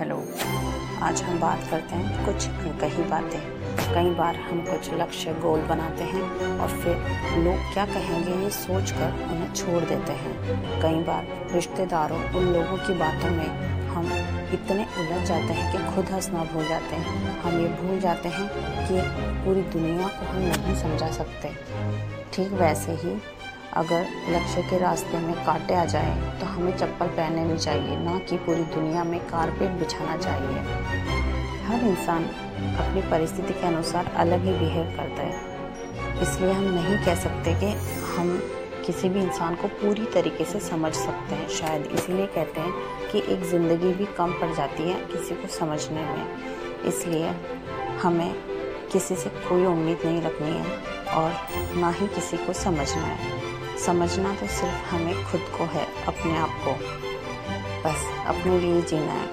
Hello. आज हम बात करते हैं कुछ कही बातें। कई बार हम कुछ लक्ष्य, गोल बनाते हैं और फिर लोग क्या कहेंगे ये सोच कर उन्हें छोड़ देते हैं। कई बार रिश्तेदारों उन लोगों की बातों में हम इतने उलझ जाते हैं कि खुद हंसना भूल जाते हैं। हम ये भूल जाते हैं कि पूरी दुनिया को हम नहीं समझा सकते। ठीक वैसे ही अगर लक्ष्य के रास्ते में कांटे आ जाए तो हमें चप्पल पहननी चाहिए, ना कि पूरी दुनिया में कारपेट बिछाना चाहिए। हर इंसान अपनी परिस्थिति के अनुसार अलग ही बिहेव करता है। इसलिए हम नहीं कह सकते कि हम किसी भी इंसान को पूरी तरीके से समझ सकते हैं, शायद इसीलिए कहते हैं कि एक ज़िंदगी भी कम पड़ जाती है किसी को समझने में। इसलिए हमें किसी से कोई उम्मीद नहीं रखनी है और ना ही किसी को समझना है। समझना तो सिर्फ़ हमें खुद को है, अपने आप को। बस, अपने लिए जीना है।